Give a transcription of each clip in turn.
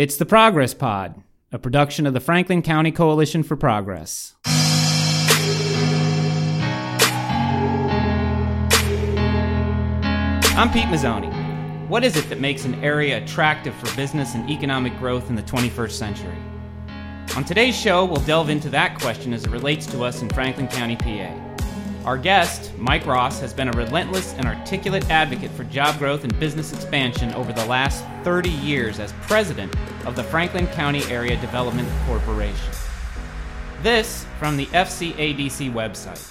It's the Progress Pod, a production of the Franklin County Coalition for Progress. I'm Pete Mazzoni. What is it that makes an area attractive for business and economic growth in the 21st century? On today's show, we'll delve into that question as it relates to us in Franklin County, PA. Our guest, Mike Ross, has been a relentless and articulate advocate for job growth and business expansion over the last 30 years as president of the Franklin County Area Development Corporation. This from the FCADC website.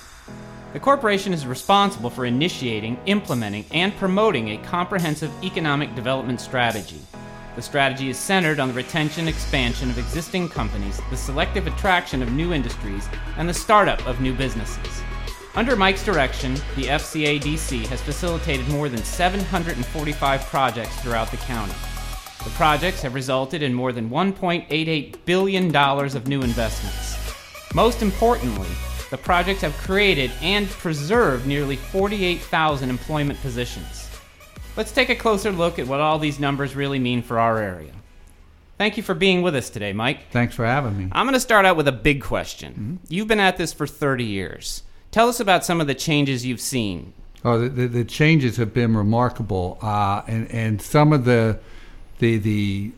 The corporation is responsible for initiating, implementing, and promoting a comprehensive economic development strategy. The strategy is centered on the retention expansion of existing companies, the selective attraction of new industries, and the startup of new businesses. Under Mike's direction, the FCADC has facilitated more than 745 projects throughout the county. The projects have resulted in more than $1.88 billion of new investments. Most importantly, the projects have created and preserved nearly 48,000 employment positions. Let's take a closer look at what all these numbers really mean for our area. Thank you for being with us today, Mike. Thanks for having me. I'm going to start out with a big question. Mm-hmm. You've been at this for 30 years. Tell us about some of the changes you've seen. Oh, the, the, the changes have been remarkable, uh, and and some of the the the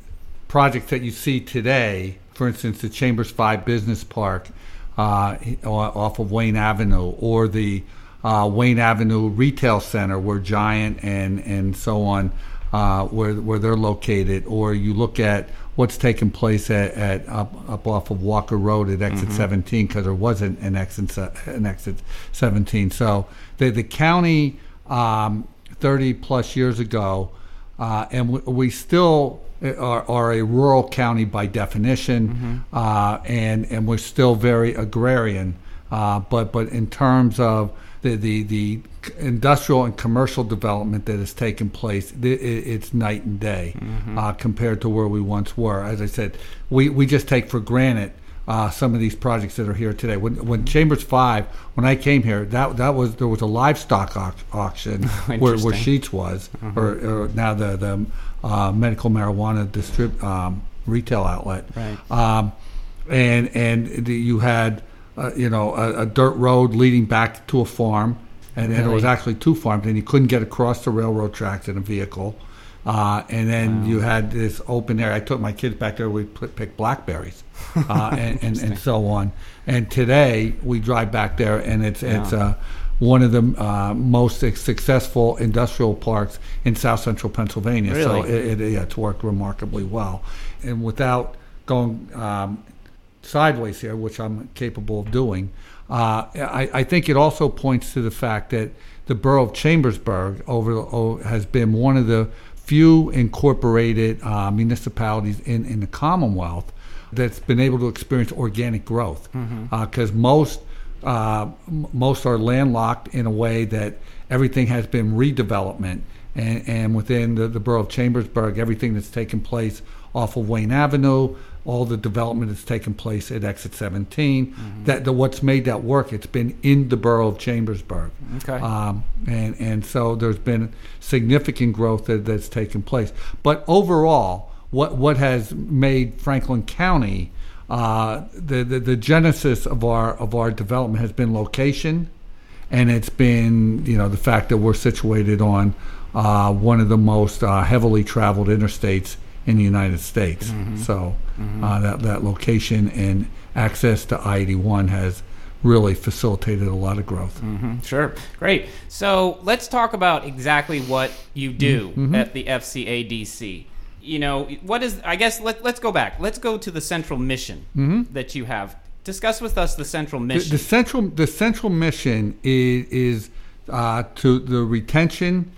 projects that you see today, for instance, the Chambers Five Business Park uh, off of Wayne Avenue, or the uh, Wayne Avenue Retail Center, where Giant and and so on, uh, where where they're located, or you look at what's taking place at, at up, up off of Walker Road at exit mm-hmm. 17 because there wasn't an exit an exit 17. So the the county um, 30 plus years ago, uh, and we, we still are, are, a rural county by definition, mm-hmm. uh, and and we're still very agrarian. Uh, but but in terms of the, the, the industrial and commercial development that has taken place, it's night and day mm-hmm. uh, compared to where we once were. As I said, we, we just take for granted uh, some of these projects that are here today. When, when Chambers Five, when I came here, that that was there was a livestock au- auction where, where Sheetz was, mm-hmm. or, or, now the the uh, medical marijuana distrib- um, retail outlet, right. um, and and the, you had uh, you know, a, a, dirt road leading back to a farm, and, really? and, it was actually two farms, and you couldn't get across the railroad tracks in a vehicle. Uh, and then wow. you had this open area. I took my kids back there. We picked blackberries, uh, and, and, and, so on. And today we drive back there, and it's yeah. it's uh, one of the uh, most successful industrial parks in South Central Pennsylvania. Really? So it, it, yeah, it's worked remarkably well. And without going um, sideways here, which I'm capable of doing. Uh, I, I, think it also points to the fact that the borough of Chambersburg over, over has been one of the few incorporated uh, municipalities in, in the Commonwealth that's been able to experience organic growth because mm-hmm. uh, most uh, most are landlocked in a way that everything has been redevelopment and, and within the, the borough of Chambersburg everything that's taken place off of Wayne Avenue all the development that's taken place at exit 17 mm-hmm. that the, what's made that work it's been in the borough of chambersburg. Okay. Um, and and so there's been significant growth that, that's taken place. But overall what what has made franklin county uh, the, the the genesis of our of our development has been location. And it's been you know the fact that we're situated on uh, one of the most uh, heavily traveled interstates in the United States. Mm-hmm. So mm-hmm. Uh, that that location and access to I-81 has really facilitated a lot of growth. Mm-hmm. Sure, great. So let's talk about exactly what you do mm-hmm. at the FCADC. You know, what is? I guess let, let's go back. Let's go to the central mission mm-hmm. that you have. Discuss with us the central mission. The, the central the central mission is, is uh, to the retention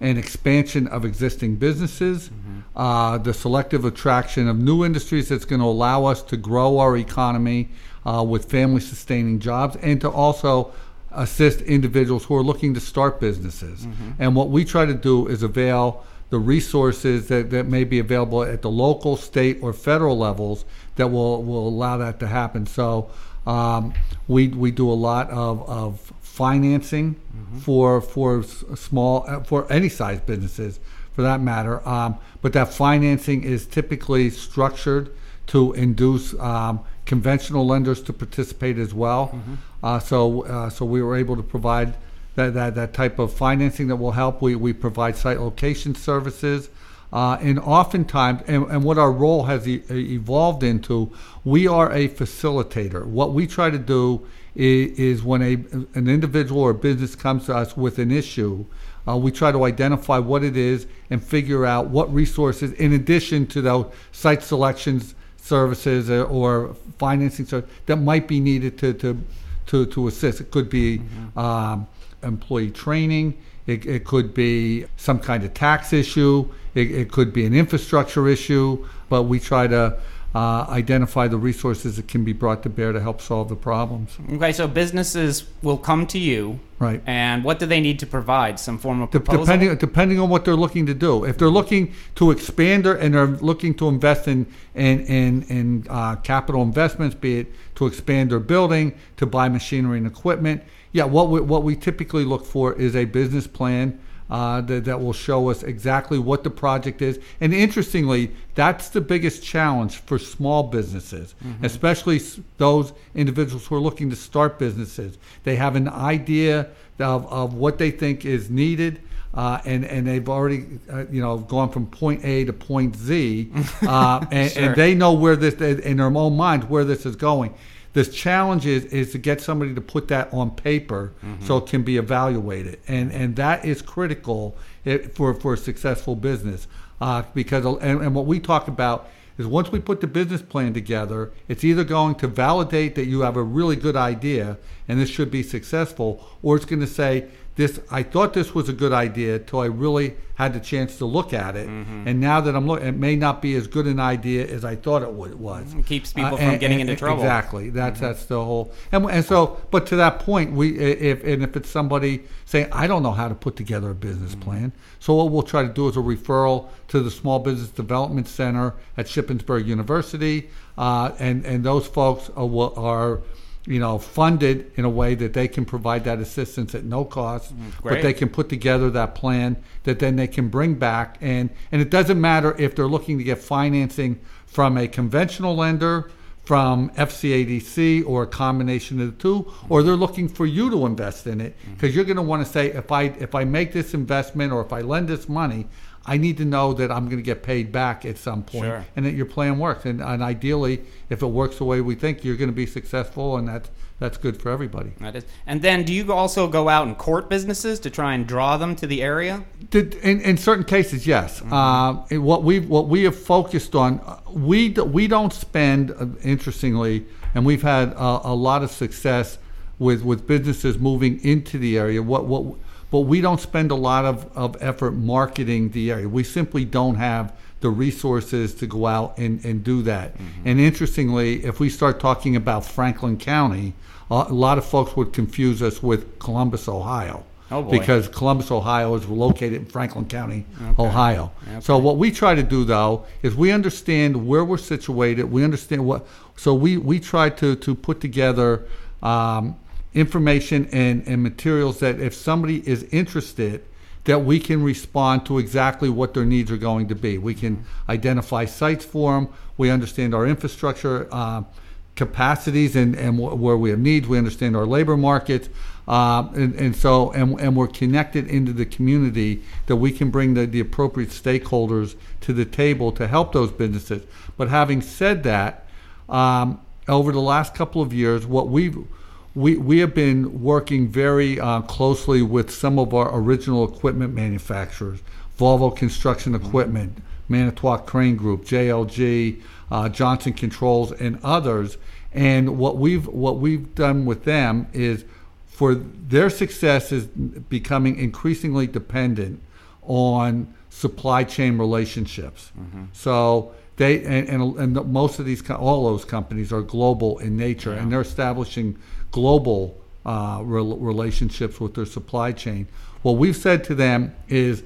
and expansion of existing businesses, mm-hmm. Uh, the selective attraction of new industries that's going to allow us to grow our economy uh, with family sustaining jobs, and to also assist individuals who are looking to start businesses. Mm-hmm. And what we try to do is avail the resources that, that may be available at the local, state, or federal levels that will, will allow that to happen. So um, we, we do a lot of, of financing mm-hmm. for for small uh, for any size businesses for that matter. Um, but that financing is typically structured to induce um, conventional lenders to participate as well. Mm-hmm. Uh, so, uh, so we were able to provide that, that, that type of financing that will help. We, we provide site location services. Uh, and oftentimes, and, and what our role has e- evolved into, we are a facilitator. What we try to do is, is when a, an individual or business comes to us with an issue, uh, we try to identify what it is and figure out what resources, in addition to those site selections services or, financing services, that might be needed to, to, to, to assist. It could be um, employee training. It, it could be some kind of tax issue. It, it could be an infrastructure issue. But we try to uh, identify the resources that can be brought to bear to help solve the problems. Okay, so businesses will come to you, Right. and what do they need to provide? Some form of proposal. depending depending on what they're looking to do. If they're looking to expand their, and they're looking to invest in in in, in uh, capital investments, be it to expand their building, to buy machinery and equipment, yeah, what we, what we typically look for is a business plan. Uh, that, that will show us exactly what the project is. And interestingly, that's the biggest challenge for small businesses, especially those individuals who are looking to start businesses. They have an idea of, of what they think is needed. Uh, and and they've already uh, you know gone from point A to point Z, uh, and, Sure. and they know where this in their own minds where this is going. The challenge is, is to get somebody to put that on paper mm-hmm. so it can be evaluated, and and that is critical eh, for for a successful business. Uh, because uh, and, and what we talk about is once we put the business plan together, it's either going to validate that you have a really good idea and this should be successful, or it's going to say this. I thought this was a good idea till I really had the chance to look at it, and now that I'm looking, it may not be as good an idea as I thought it wa- was. It keeps people Uh, from and- getting and- into trouble. Exactly. That's that's the whole. And, and so, but to that point, we if and if it's somebody saying I don't know how to put together a business plan, so what we'll try to do is a referral to the Small Business Development Center at Shippensburg University, uh, and and those folks are, are you know funded in a way that they can provide that assistance at no cost, mm, but they can put together that plan that then they can bring back. And and it doesn't matter if they're looking to get financing from a conventional lender from FCADC or a combination of the two, or they're looking for you to invest in it. Mm. Because you're going to want to say if I if I make this investment or if I lend this money, I need to know that I'm going to get paid back at some point Sure. and that your plan works. And, and ideally, if it works the way we think, you're going to be successful, and that's that's good for everybody. That is. And then, do you also go out and court businesses to try and draw them to the area? Did- In, in certain cases, yes. Um, and what we what we have focused on, uh, we we don't spend uh, interestingly, and we've had uh, a lot of success with with businesses moving into the area. What what but we don't spend a lot of, of effort marketing the area. We simply don't have the resources to go out and, and do that. And interestingly, if we start talking about Franklin County, a lot of folks would confuse us with Columbus, Ohio. Oh, boy. Because Columbus, Ohio is located in Franklin County, Ohio. So what we try to do though is we understand where we're situated. We understand what. So we we try to to put together um, information and and materials that if somebody is interested. That we can respond to exactly what their needs are going to be. We can identify sites for them. We understand our infrastructure uh, capacities and, and wh- where we have needs. We understand our labor markets. Um, and, and so, and, and we're connected into the community that we can bring the, the appropriate stakeholders to the table to help those businesses. But having said that, um, over the last couple of years, what we've we, we have been working very uh, closely with some of our original equipment manufacturers, Volvo Construction Equipment, Manitowoc Crane Group, JLG, uh, Johnson Controls, and others. And what we've what we've done with them is for their success is becoming increasingly dependent on supply chain relationships. So they and, and, and most of these all those companies are global in nature, and they're establishing global uh, rel- relationships with their supply chain. What we've said to them is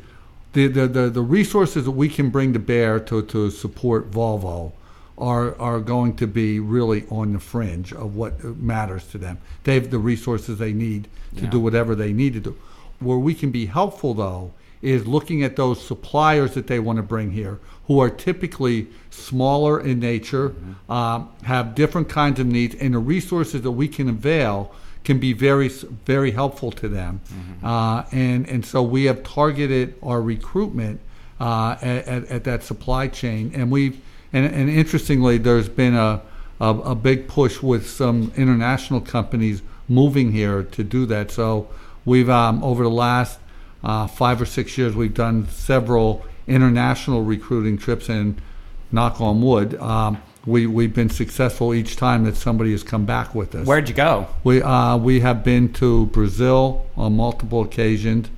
the, the, the, the resources that we can bring to bear to, to support Volvo are, are going to be really on the fringe of what matters to them. They have the resources they need to Yeah. do whatever they need to do. Where we can be helpful, though, is looking at those suppliers that they want to bring here, who are typically smaller in nature, mm-hmm. um, have different kinds of needs, and the resources that we can avail can be very very helpful to them. Mm-hmm. Uh, and and so we have targeted our recruitment uh, at, at, at, that supply chain, and we've and, and interestingly, there's been a, a, a big push with some international companies moving here to do that. So we've um, over the last uh, five or six years, we've done several international recruiting trips, and knock on wood. Um, we we've been successful each time that somebody has come back with us. Where'd you go? We uh, we have been to Brazil on multiple occasions.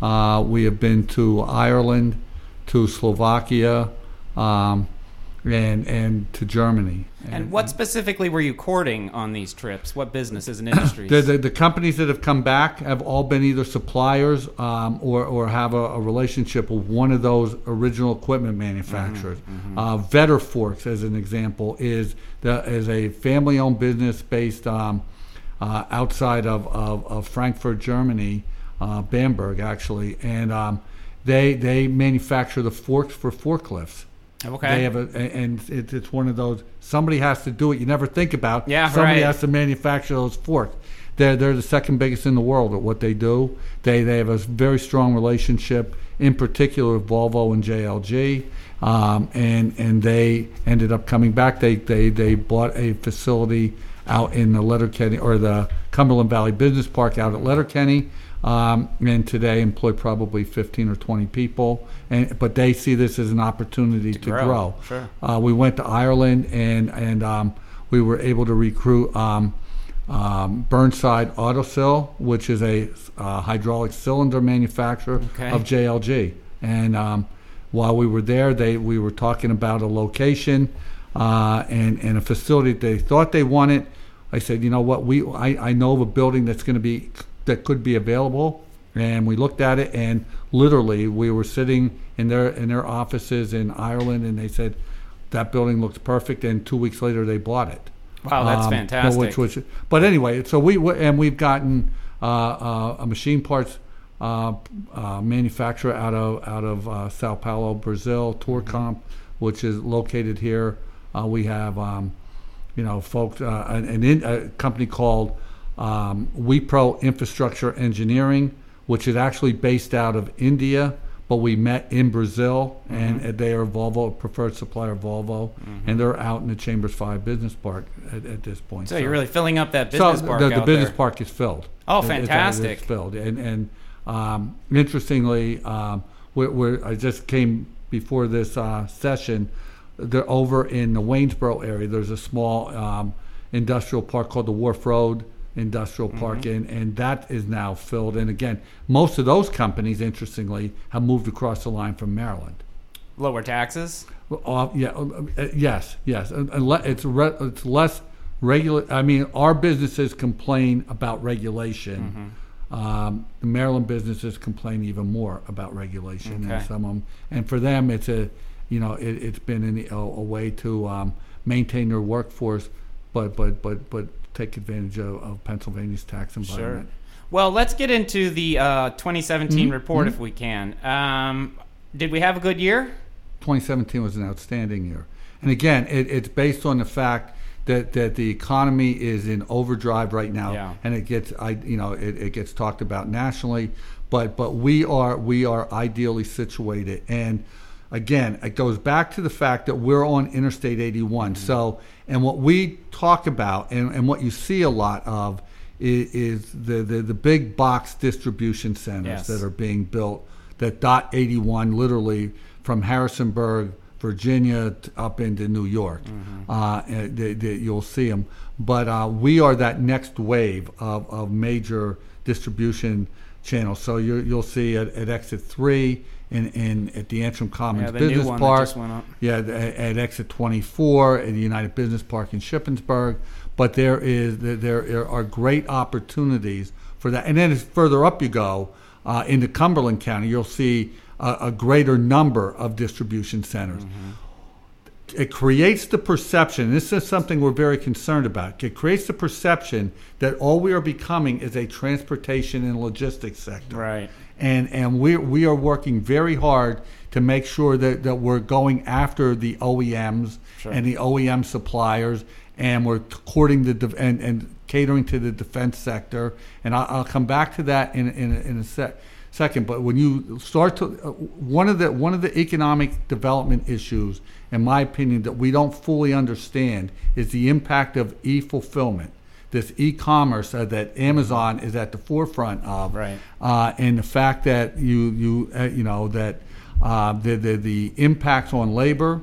Uh, we have been to Ireland, to Slovakia. Um, and and to Germany. And, and what specifically were you courting on these trips? What businesses and industries? the, the, the, companies that have come back have all been either suppliers um, or, or have a, a, relationship with one of those original equipment manufacturers. Mm-hmm, mm-hmm. Uh, Vetter Forks, as an example, is the, is a family-owned business based um, uh, outside of, of, of, Frankfurt, Germany, uh, Bamberg actually, and um, they they manufacture the forks for forklifts. Okay. They have a, and it, it's one of those. Somebody has to do it. You never think about. Yeah, Somebody right. has to manufacture those forks. They're they're the second biggest in the world at what they do. They they have a very strong relationship, in particular with Volvo and JLG, um, and and they ended up coming back. They they they bought a facility out in the Letterkenny or the Cumberland Valley Business Park out at Letterkenny um, and today employ probably 15 or 20 people. And but they see this as an opportunity to, to grow. grow. Sure. Uh, we went to Ireland and and um, we were able to recruit um, um, Burnside Autocyl, which is a uh, hydraulic cylinder manufacturer okay. of JLG. And um, while we were there, they we were talking about a location uh, and and a facility they thought they wanted. I said, you know what, we I, I know of a building that's going to be that could be available and we looked at it and literally we were sitting in their in their offices in Ireland and they said that building looks perfect and 2 weeks later they bought it. Wow, that's um, fantastic. Which, which, but anyway, so we and we've gotten uh, uh, a machine parts uh, uh manufacturer out of out of uh, Sao Paulo, Brazil, Torcomp, mm-hmm. which is located here. Uh, we have um, you know folks an, an in, a company called um, Wipro Infrastructure Engineering, which is actually based out of India, but we met in Brazil, mm-hmm. and they are Volvo preferred supplier Volvo, mm-hmm. and they're out in the Chambers Five Business Park at, at this point. So, so, you're really filling up that business so park. The, the business there. park is filled. Oh, fantastic! It's, it's filled, and and um, interestingly, um, we're, we're, I just came before this uh, session. They're over in the Waynesboro area. There's a small um, industrial park called the Wharf Road industrial park mm-hmm. and, and that is now filled and again most of those companies interestingly have moved across the line from maryland lower taxes uh, yeah uh, yes yes it's re- it's less regular i mean our businesses complain about regulation mm-hmm. um, the maryland businesses complain even more about regulation okay. and some of them and for them it's a you know it, has been an, a, a, way to um, maintain their workforce but but but but take advantage of, of Pennsylvania's tax environment. Sure. Well, let's get into the uh, 2017 mm-hmm. report mm-hmm. if we can. Um, did we have a good year? 2017 was an outstanding year. And again, it, it's based on the fact that, that the economy is in overdrive right now, yeah. and it gets I you know it, it gets talked about nationally, but but we are we are ideally situated, and again it goes back to the fact that we're on Interstate 81. Mm-hmm. So and what we talk about and, and what you see a lot of is, is the, the, the, big box distribution centers yes. that are being built that dot 81 literally from Harrisonburg, Virginia up into New York. Mm-hmm. Uh, they, they, you'll see them. But uh, we are that next wave of, of major distribution channels. So you, you'll see at, at exit 3 in, in at the Antrim Commons yeah, Business Park. Yeah, at, at, exit 24 in the United Business Park in Shippensburg. But there is there are great opportunities for that. And then as further up you go uh, into Cumberland County, you'll see a, a greater number of distribution centers. Mm-hmm it creates the perception this is something we're very concerned about it creates the perception that all we are becoming is a transportation and logistics sector right and and we we are working very hard to make sure that, that we're going after the OEMs Sure. and the OEM suppliers, and we're courting the and, and catering to the defense sector. And I'll, I'll come back to that in in, a- in a sec. Second, but when you start to uh, one of the one of the economic development issues, in my opinion, that we don't fully understand is the impact of e-fulfillment, this e-commerce uh, that Amazon is at the forefront of, Right. uh, and the fact that you you uh, you know that uh, the, the the impacts on labor,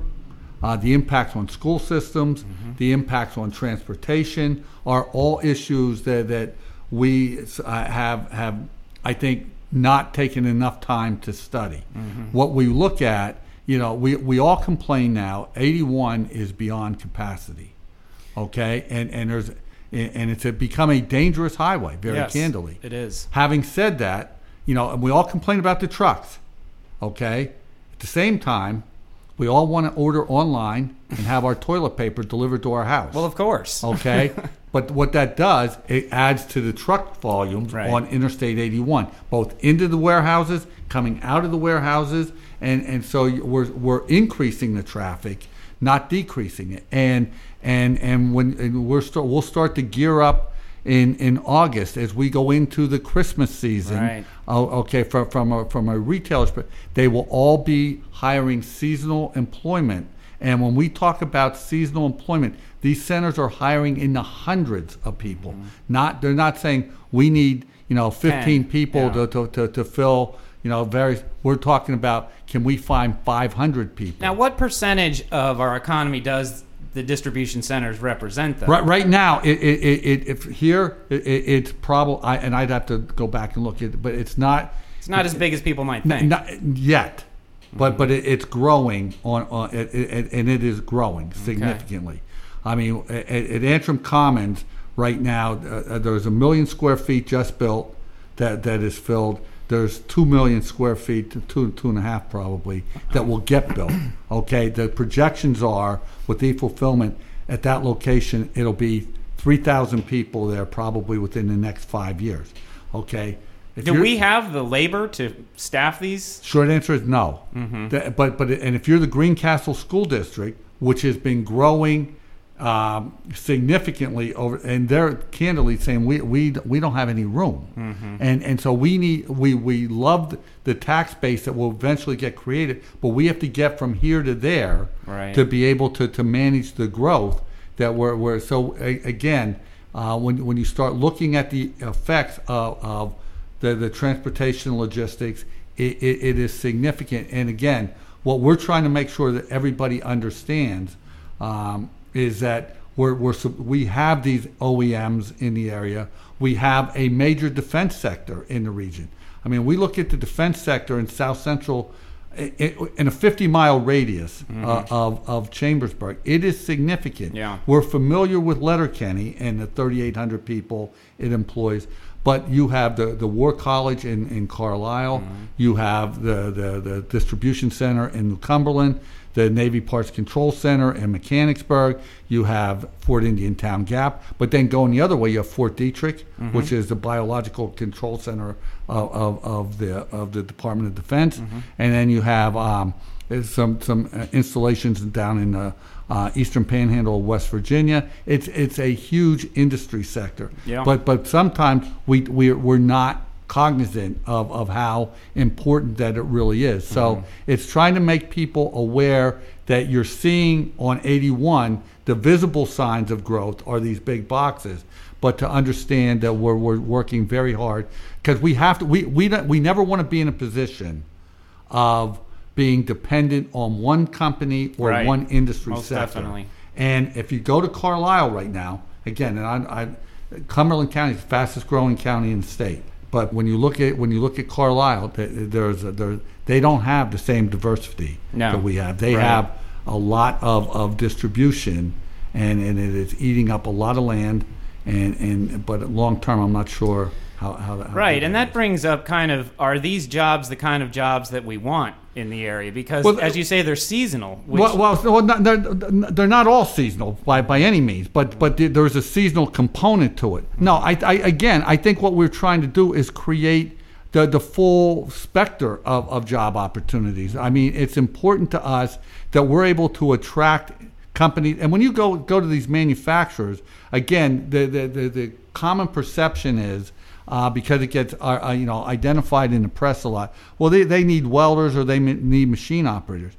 uh, the impacts on school systems, the impacts on transportation are all issues that that we uh, have have I think not taken enough time to study. What we look at, you know, we we all complain now. 81 is beyond capacity, okay, and and there's and it's a, become a dangerous highway, very Yes, candidly. It is. Having said that, you know, and we all complain about the trucks, okay? At the same time, we all want to order online and have our toilet paper delivered to our house. Well, of course. okay? but what that does, it adds to the truck volumes Right. on Interstate 81, both into the warehouses, coming out of the warehouses, and, and so we're, we're increasing the traffic, not decreasing it. And and and when and we're start, we'll start to gear up in, in August as we go into the Christmas season. Right. Oh, okay, from from a, from a retailer's, they will all be hiring seasonal employment. And when we talk about seasonal employment, these centers are hiring in the hundreds of people. Mm-hmm. Not they're not saying we need you know 15 Ten, people yeah. to, to, to, to fill you know various. We're talking about can we find 500 people? Now, what percentage of our economy does the distribution centers represent, though? Right, right now, it, it, it, it if here it, it, it's probably, I, and I'd have to go back and look at it, but it's not. It's not as big as people might think. Not yet, but but it, it's growing on, on and it is growing significantly. I mean, at, at Antrim Commons right now, uh, uh, there's a million square feet just built that that is filled. There's two million square feet, to two two and a half probably, that will get built. Okay, the projections are with the fulfillment at that location, it'll be three thousand people there probably within the next five years. Okay. If Do we have the labor to staff these? Short answer is no. The- but but and if you're the Greencastle School District, which has been growing um, significantly over, and they're candidly saying we we we don't have any room, and and so we need we we love the tax base that will eventually get created, but we have to get from here to there Right. to be able to to manage the growth that we're, we're so a, again uh, when when you start looking at the effects of, of the the transportation logistics, it, it, it is significant. And again, what we're trying to make sure that everybody understands um, is that we're, we're we have these OEMs in the area. We have a major defense sector in the region. I mean, we look at the defense sector in South Central in a 50 mile radius uh, of, of Chambersburg. It is significant. Yeah. We're familiar with Letterkenny and the 3,800 people it employs, but you have the, the War College in, in Carlisle, you have the, the, the distribution center in Cumberland, the Navy Parts Control Center in Mechanicsburg, you have Fort Indiantown Gap, but then going the other way, you have Fort Detrick, which is the biological control center of, of, of the of the Department of Defense, and then you have um, some some uh, installations down in the uh, eastern panhandle of West Virginia. It's it's a huge industry sector. Yeah. But but sometimes we we we're not cognizant of, of how important that it really is. So mm-hmm. it's trying to make people aware that you're seeing on 81 the visible signs of growth are these big boxes, but to understand that we're, we're working very hard because we have to we we we never want to be in a position of being dependent on one company or Right. one industry Most sector. definitely. And if you go to Carlisle right now, again, and I, I, Cumberland County is the fastest growing county in the state. But when you look at when you look at Carlisle, there's a, there, they don't have the same diversity No. that we have. They Right. have a lot of, of distribution, and, and it is eating up a lot of land. And, and but long term, I'm not sure how how, how Right, and that that is. brings up kind of are these jobs the kind of jobs that we want in the area? Because Well, as you say, they're seasonal. Which, well, well, they're, they're not all seasonal by, by any means, but but there's a seasonal component to it. No, I, I again, I think what we're trying to do is create the, the full specter of, of job opportunities. I mean, it's important to us that we're able to attract companies. And when you go go to these manufacturers, again, the the, the, the common perception is uh, because it gets uh, uh, you know identified in the press a lot. Well, they, they need welders or they need machine operators.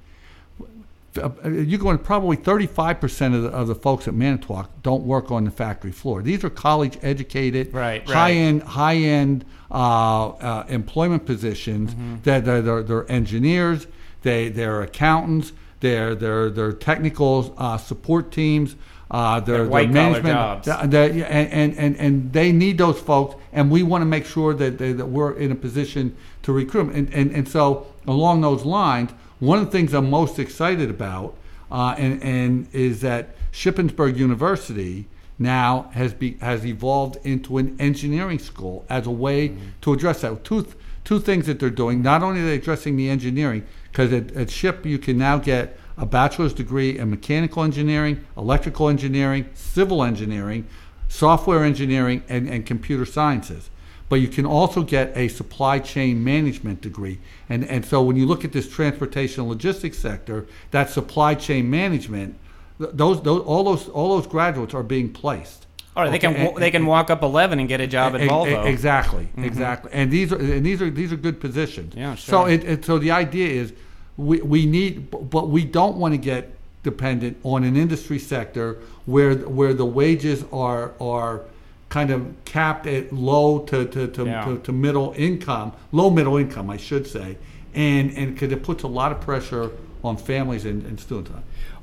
Uh, you're going probably 35% of the, of the folks at Manitowoc don't work on the factory floor. These are college educated, right, high right. end high end uh, uh, employment positions. Mm-hmm. That they're, they're, they're, engineers, they they're accountants, they're they're they're technical uh, support teams. Uh, their, their management, jobs. and, and, and, and they need those folks, and we want to make sure that, they, that we're in a position to recruit them. And, and, and so, along those lines, one of the things I'm most excited about uh, and, and is that Shippensburg University now has be, has evolved into an engineering school as a way mm-hmm. to address that. Two, two things that they're doing. Not only are they addressing the engineering, because at, at SHIP you can now get a bachelor's degree in mechanical engineering, electrical engineering, civil engineering, software engineering, and, and computer sciences. But you can also get a supply chain management degree. And, and so when you look at this transportation logistics sector, that supply chain management, those, those, all, those, all those graduates are being placed. Or they can and, they can walk up eleven and get a job at Volvo. Exactly, mm-hmm. exactly. And these are and these are these are good positions. Yeah, sure. So it, it, so the idea is we, we need, but we don't want to get dependent on an industry sector where where the wages are are kind of capped at low to to, to, yeah. to, to, middle income, low middle income, I should say, and and because it puts a lot of pressure on families and, and students.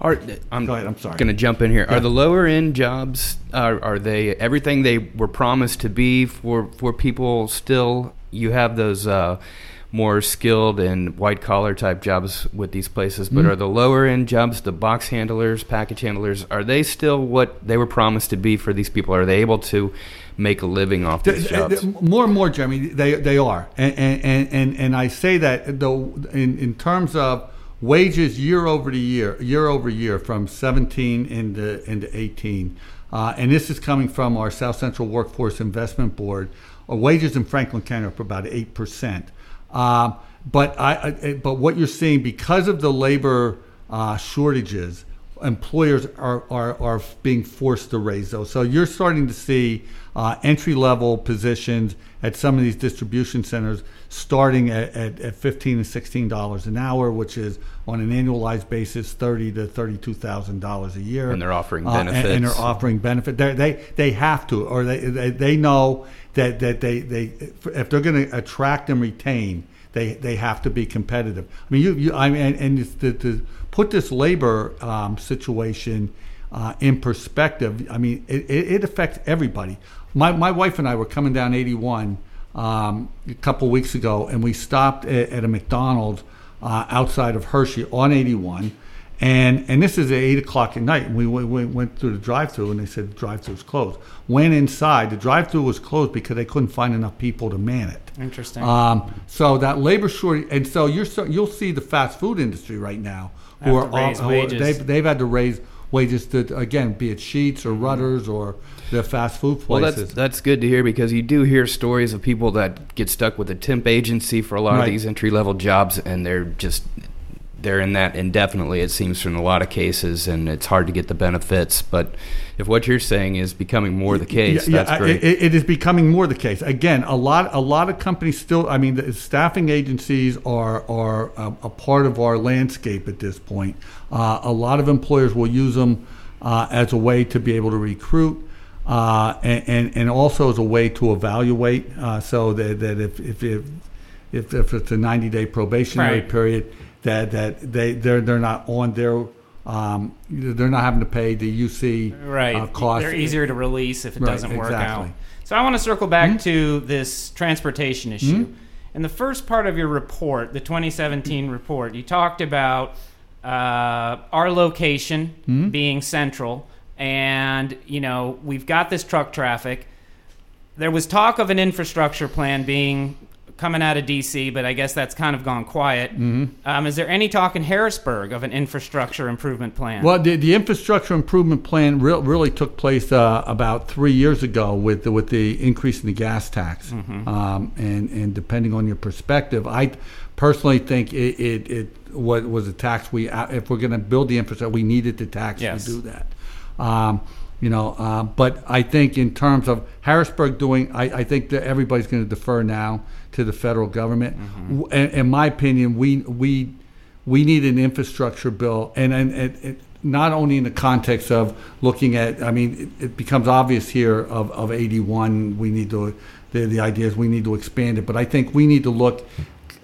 Are, I'm, Go ahead. I'm sorry. Going to jump in here. Yeah. Are the lower end jobs are, are they everything they were promised to be for for people? Still, you have those. Uh, more skilled and white collar type jobs with these places, but mm-hmm. are the lower end jobs, the box handlers, package handlers, are they still what they were promised to be for these people? Are they able to make a living off these jobs? More and more, Jeremy, they, they are. And, and, and, and I say that though in, in terms of wages year over the year, year over year from 17 into, into 18. Uh, and this is coming from our South Central Workforce Investment Board. Our wages in Franklin County are up about 8%. Um, but I, I, eh, but what you're seeing because of the labor uh, shortages, employers are, are are being forced to raise those. So you're starting to see uh, entry level positions at some of these distribution centers starting at, at, at 15 and 16 dollars an hour, which is on an annualized basis 30 to 32 thousand dollars a year. And they're offering benefits. Uh, and, and, they're offering benefit. They're, they they have to, or they they, they know that that they, they if they're going to attract and retain, they they have to be competitive. I mean, you, you I mean, and, and to, to, put this labor um, situation uh, in perspective, I mean, it, it, affects everybody. My my wife and I were coming down 81 um, a couple weeks ago, and we stopped at, at a McDonald's uh, outside of Hershey on 81 and and this is at eight o'clock at night. And we, we went through the drive-through, and they said the drive-through was closed. Went inside, the drive-through was closed because they couldn't find enough people to man it. Interesting. Um, so that labor shortage, and so you're so, you'll see the fast food industry right now who are all, who they've, they've had to raise wages to again be it Sheetz or Rutter's or the fast food places. Well, that's that's good to hear because you do hear stories of people that get stuck with a temp agency for a lot right. of these entry level jobs, and they're just they're in that indefinitely, it seems, from a lot of cases, and it's hard to get the benefits. But if what you're saying is becoming more the case, yeah, that's great. It, it is becoming more the case. Again, a lot, a lot of companies still. I mean, the staffing agencies are are a, a part of our landscape at this point. Uh, a lot of employers will use them uh, as a way to be able to recruit. Uh, and, and, and also as a way to evaluate, uh, so that, that if, if, if, if it's a 90 day probationary right. period, that that they they're they're not on their um, they're not having to pay the UC right. uh, cost. They're easier to release if it right, doesn't work exactly. out. So I want to circle back mm-hmm. to this transportation issue. Mm-hmm. In the first part of your report, the 2017 report, you talked about uh, our location mm-hmm. being central, and you know we've got this truck traffic. There was talk of an infrastructure plan being coming out of D.C., but I guess that's kind of gone quiet. Mm-hmm. Um, is there any talk in Harrisburg of an infrastructure improvement plan? Well, the, the infrastructure improvement plan re- really took place uh, about three years ago with the, with the increase in the gas tax. Mm-hmm. Um, and and depending on your perspective, I personally think it it, it was, was a tax we uh, if we're going to build the infrastructure, we needed the tax Yes. to do that. Um, you know, uh, but I think in terms of Harrisburg doing, I, I think that everybody's going to defer now to the federal government. Mm-hmm. In, in my opinion, we we we need an infrastructure bill, and and it, it, not only in the context of looking at. I mean, it, it becomes obvious here of, of eighty one. We need to the the idea is we need to expand it, but I think we need to look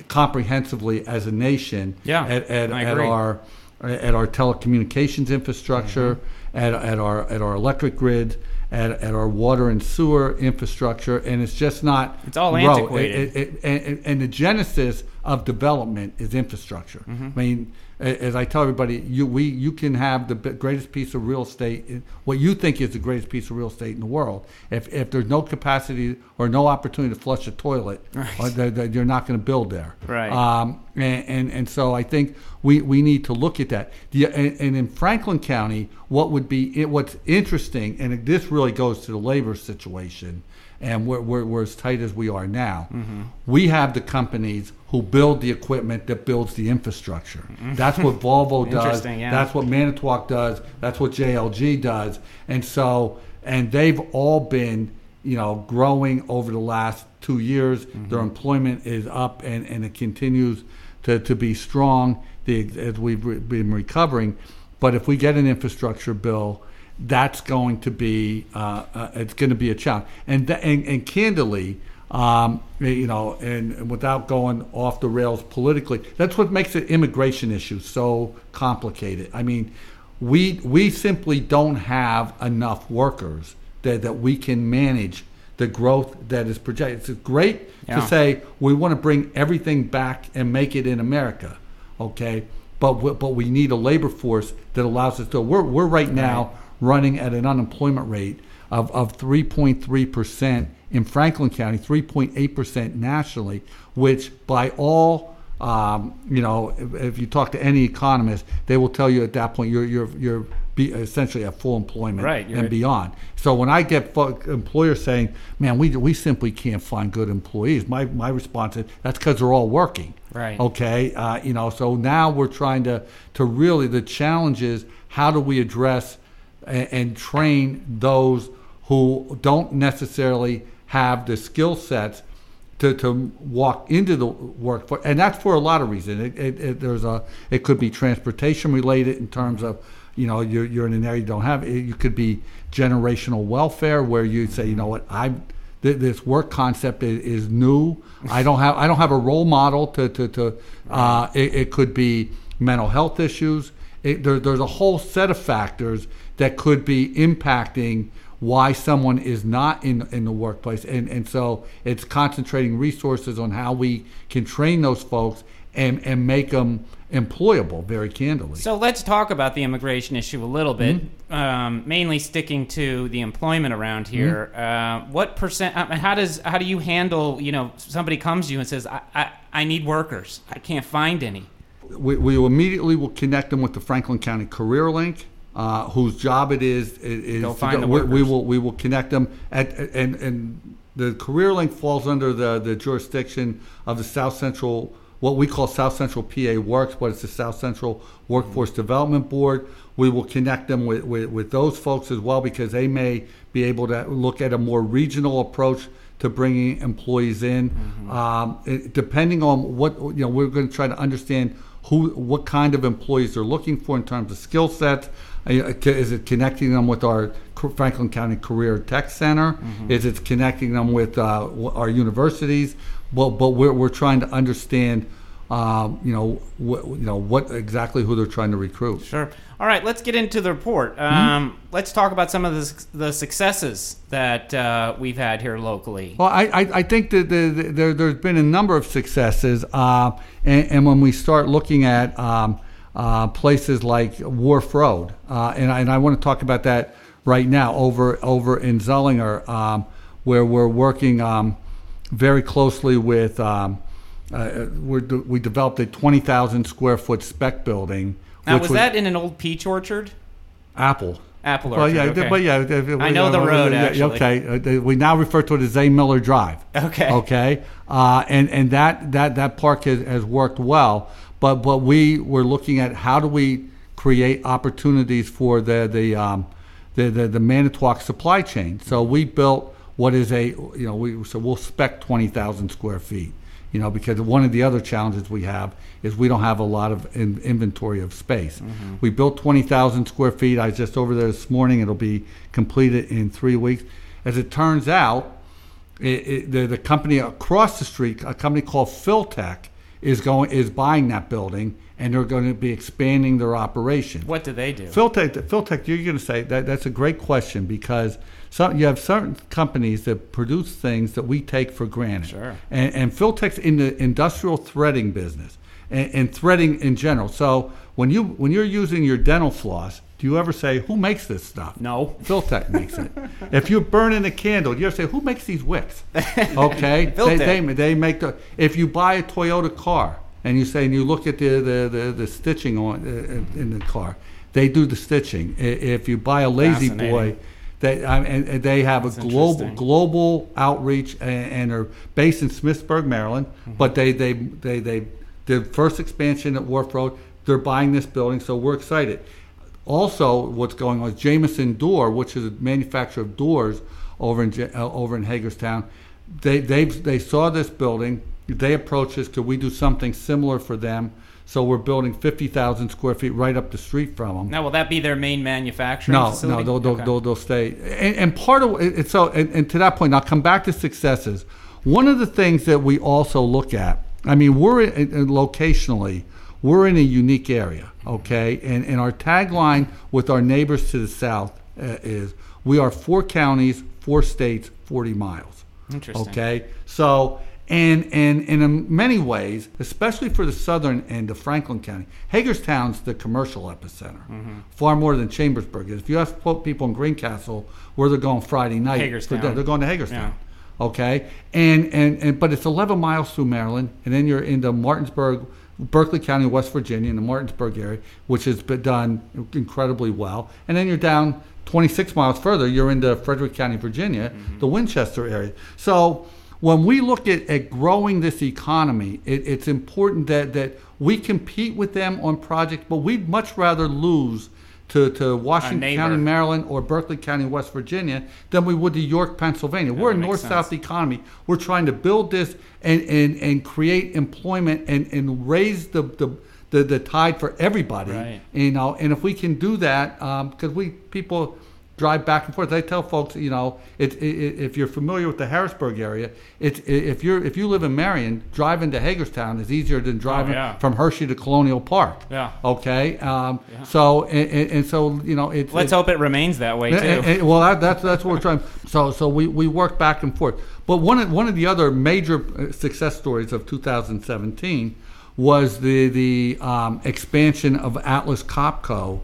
comprehensively as a nation Yeah, at, at, at our at our telecommunications infrastructure, Mm-hmm. at, at our at our electric grid, at, at our water and sewer infrastructure, and it's just not. It's all road. antiquated. It- it- it- and, and the genesis of development is infrastructure. Mm-hmm. I mean, as I tell everybody, you we you can have the greatest piece of real estate, what you think is the greatest piece of real estate in the world. If if there's no capacity or no opportunity to flush a toilet, Right. or the- the- you're not going to build there. Right. Um, and, and and so I think we, we need to look at that. The, and, and in Franklin County, what would be it, what's interesting, and this really goes to the labor situation, and we're, we're, we're as tight as we are now. Mm-hmm. We have the companies who build the equipment that builds the infrastructure. That's what Volvo does. Mm-hmm. Yeah. That's what Manitowoc does. That's what JLG does. And so, and they've all been, you know, growing over the last two years. Mm-hmm. Their employment is up and, and it continues to, to be strong the, as we've re- been recovering. But if we get an infrastructure bill, that's going to be uh, uh, it's going to be a challenge. And th- and, and candidly, um, you know, and, without going off the rails politically, that's what makes the immigration issue so complicated. I mean, we we simply don't have enough workers that, that we can manage the growth that is projected. It's great Yeah. to say we want to bring everything back and make it in America, okay? But we, but we need a labor force that allows us to. We're we're right now running at an unemployment rate of of 3.3 percent in Franklin County, 3.8 percent nationally, which by all um, you know, if, if you talk to any economist, they will tell you at that point you're you're you're be essentially at full employment Right, and at- beyond. So when I get employers saying, "Man, we we simply can't find good employees," my my response is, "That's because they're all working." Right. Okay. Uh, you know. So now we're trying to to really the challenge is how do we address and, and train those who don't necessarily have the skill sets to, to walk into the workforce, and that's for a lot of reasons. It, it, it, there's a it could be transportation related in terms of you know you're, you're in an area you don't have. It, you could be generational welfare where you say you know what I th- this work concept is, is new. I don't have I don't have a role model to to, to uh, it, could be mental health issues. There, there's a whole set of factors that could be impacting why someone is not in in the workplace and and so it's concentrating resources on how we can train those folks and and make them employable very candidly So let's talk about the immigration issue a little bit, Mm-hmm. um, mainly sticking to the employment around here. Mm-hmm. Uh, what percent? How does how do you handle? You know, somebody comes to you and says, "I I, I need workers. I can't find any." we, we immediately will connect them with the Franklin County Career Link, uh, whose job it is is Go find the we, we will we will connect them at and and the Career Link falls under the the jurisdiction of the South Central what we call South Central PA Works, but it's the South Central Workforce Development Board. We will connect them with, with, with those folks as well because they may be able to look at a more regional approach to bringing employees in. Um, it- depending on what you know, we're going to try to understand who, what kind of employees they're looking for in terms of skill sets. Uh, Is it connecting them with our Franklin County Career Tech Center? Is it connecting them with uh, our universities? But but we're we're trying to understand. Um, you know, what, you know what exactly who they're trying to recruit. Sure. All right, let's get into the report. Mm-hmm. Um, Let's talk about some of the, the successes that uh, we've had here locally. Well, I, I, I think that the, the, there, there's been a number of successes, uh, and, and when we start looking at um, uh, places like Wharf Road, uh, and, I, and I want to talk about that right now over over in Zullinger, um, where we're working um, very closely with. Um, uh, we're, de- we developed a 20,000 square foot spec building. Now, which was that in an old peach orchard? Apple? Apple Well, yeah, okay. but yeah, uh, I know the uh, road, yeah, actually. Okay, uh, we now refer to it as A. Miller Drive. Okay. Okay, uh, and and that that that park has, has worked well, but but we were looking at how do we create opportunities for the the um, the, the the Manitowoc supply chain. So we built what is a you know we so we'll spec twenty thousand square feet. You know, because one of the other challenges we have is we don't have a lot of in, inventory of space. We built 20,000 square feet. I was just over there this morning. It'll be completed in three weeks. As it turns out, it, it, the, the company across the street, a company called Philtech, is going is buying that building, and they're going to be expanding their operation. What do they do? Fil-Tec, Fil-Tec, you're going to say that that's a great question because some, you have certain companies that produce things that we take for granted. Sure. And, and Fil-Tec's in the industrial threading business and, and threading in general. So when you when you're using your dental floss, do you ever say who makes this stuff? No. Fil-Tec makes it. if you're burning a candle, you ever say who makes these wicks? Okay, they, they they make the. If you buy a Toyota car and you say and you look at the the, the, the stitching on uh, in the car, they do the stitching. If you buy a La-Z-Boy. They, I, and, and they have That's a global global outreach and, and are based in Smithsburg, Maryland. Mm-hmm. But they, they they they the first expansion at Wharf Road. They're buying this building, so we're excited. Also, what's going on is Jamison Door, which is a manufacturer of doors over in uh, over in Hagerstown. They they they saw this building. They approached us. Could we do something similar for them? So we're building fifty thousand square feet right up the street from them. Now, will that be their main manufacturing No, facility? no, they'll, they'll, Okay. they'll, they'll stay. And, and part of it, so, and, and to that point, I'll come back to successes. One of the things that we also look at, I mean, we're in, locationally, we're in a unique area, okay? And, and our tagline with our neighbors to the south uh, is we are four counties, four states, 40 miles. Interesting. Okay, so and and, and in many ways, especially for the southern end of Franklin County, Hagerstown's the commercial epicenter, Mm-hmm. far more than Chambersburg is. If you ask people in Greencastle where they're going Friday night, Hagerstown. dinner, they're going to Hagerstown. Yeah. Okay, and, and and but it's 11 miles through Maryland, and then you're into Martinsburg. Berkeley County, West Virginia, in the Martinsburg area, which has been done incredibly well. And then you're down 26 miles further, you're into Frederick County, Virginia, Mm-hmm. the Winchester area. So when we look at, at growing this economy, it, it's important that, that we compete with them on projects, but we'd much rather lose to, to Washington. County, Maryland, or Berkeley County, West Virginia, than we would to York, Pennsylvania. We're a north-south economy. We're trying to build this and, and, and create employment and, and raise the, the, the, the tide for everybody. Right. You know, and if we can do that, um, because we people drive back and forth. I tell folks, you know, it, it, if you're familiar with the Harrisburg area, it's if you're if you live in Marion, driving to Hagerstown is easier than driving Oh, yeah. from Hershey to Colonial Park. Yeah. Okay. Um, So and, and, so you know, it's Let's it- hope it remains that way too. and- and- well, that, that's that's what we're trying. So so we, we work back and forth. But one of one of the other major uh, success stories of 2017 was the the um, expansion of Atlas Copco,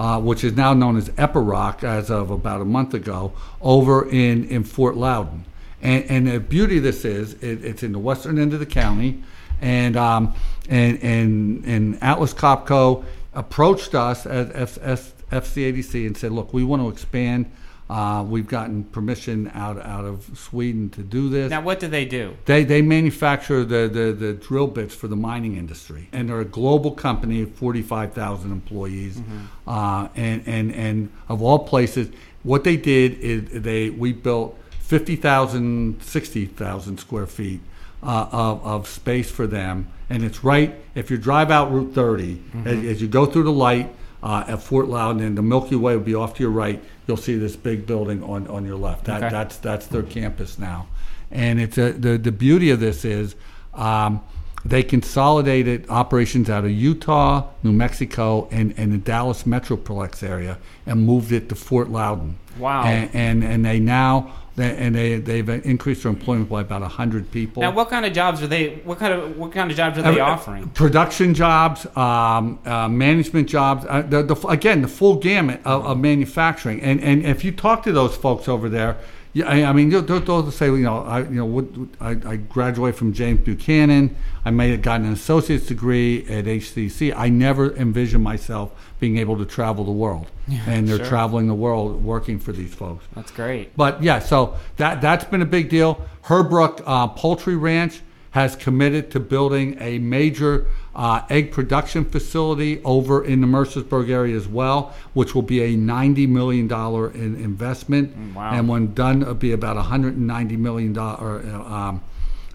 uh, which is now known as Epiroc as of about a month ago, over in in Fort Loudon. And, and the beauty of this is it, it's in the western end of the county, and um, and and and Atlas Copco approached us at F, F, FCADC and said, "Look, we want to expand. Uh, we've gotten permission out out of Sweden to do this. now, what do they do? They they manufacture the, the, the drill bits for the mining industry, and they're a global company, forty five thousand employees, uh, and and and of all places, what they did is they we built 50,000, 60,000 square feet uh, of, of space for them, and it's right if you drive out Route 30 as, as you go through the light. Uh, at Fort Loudon, and the Milky Way will be off to your right. You'll see this big building on, on your left. That, Okay. That's that's their campus now, and it's a, the the beauty of this is um, they consolidated operations out of Utah, New Mexico, and, and the Dallas Metroplex area, and moved it to Fort Loudon. Wow. And and, and they now And they, they've increased their employment by about 100 people. Now, what kind of jobs are they? What kind of what kind of jobs are they Uh, offering? Production jobs, um, uh, management jobs. Uh, the, the, again, the full gamut of, of manufacturing. And and if you talk to those folks over there, yeah, I, I mean, they'll, they'll, say, you know, I you know, what, I, I graduated from James Buchanan. I may have gotten an associate's degree at HCC. I never envisioned myself being able to travel the world. and they're sure. traveling the world working for these folks. That's great. But yeah, so that that's been a big deal. Herbruck uh, Poultry Ranch has committed to building a major uh, egg production facility over in the Mercersburg area as well, which will be a ninety million dollar in investment, wow. and when done, it'll be about hundred and ninety million dollar. Um,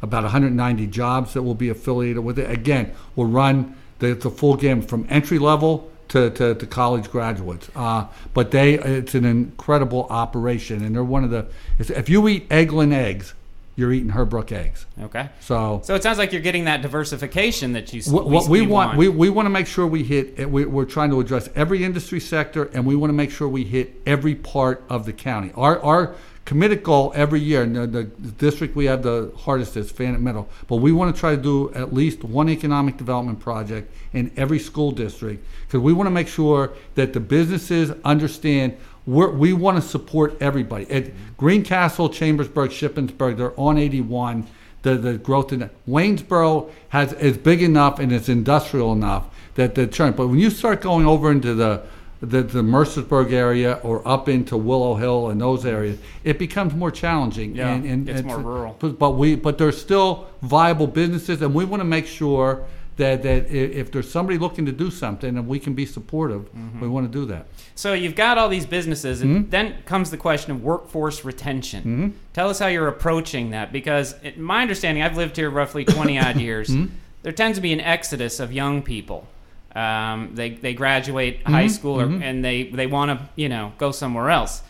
about 190 jobs that will be affiliated with it. Again, we'll run the, the full gamut from entry level to, to, to college graduates. Uh, but they, it's an incredible operation, and they're one of the. If, if you eat Eggland eggs, you're eating Herbruck eggs. Okay. So So it sounds like you're getting that diversification that you. what, what we, want, want. we, we want to make sure we hit. eh, We, we're trying to address every industry sector, and we want to make sure we hit every part of the county. Our our committed goal every year. The, the district we have the hardest is Fannett-Metal, but we want to try to do at least one economic development project in every school district because we want to make sure that the businesses understand. We're, we want to support everybody. At Greencastle, Chambersburg, Shippensburg, they're on 81 the, the growth in Waynesboro has is big enough and it's industrial enough that the churn. But when you start going over into the the, the Mercersburg area or up into Willow Hill and those areas, it becomes more challenging. Yeah, and, and it's- more rural. But, but we but there's still viable businesses, and we want to make sure that that if there's somebody looking to do something and we can be supportive, Mm-hmm. we want to do that. So you've got all these businesses, and Mm-hmm. then comes the question of workforce retention. Tell us how you're approaching that, because it, my understanding, I've lived here roughly 20 odd years. Mm-hmm. There tends to be an exodus of young people. Um, they they graduate high Mm-hmm. school, or, and they they want to you know go somewhere else.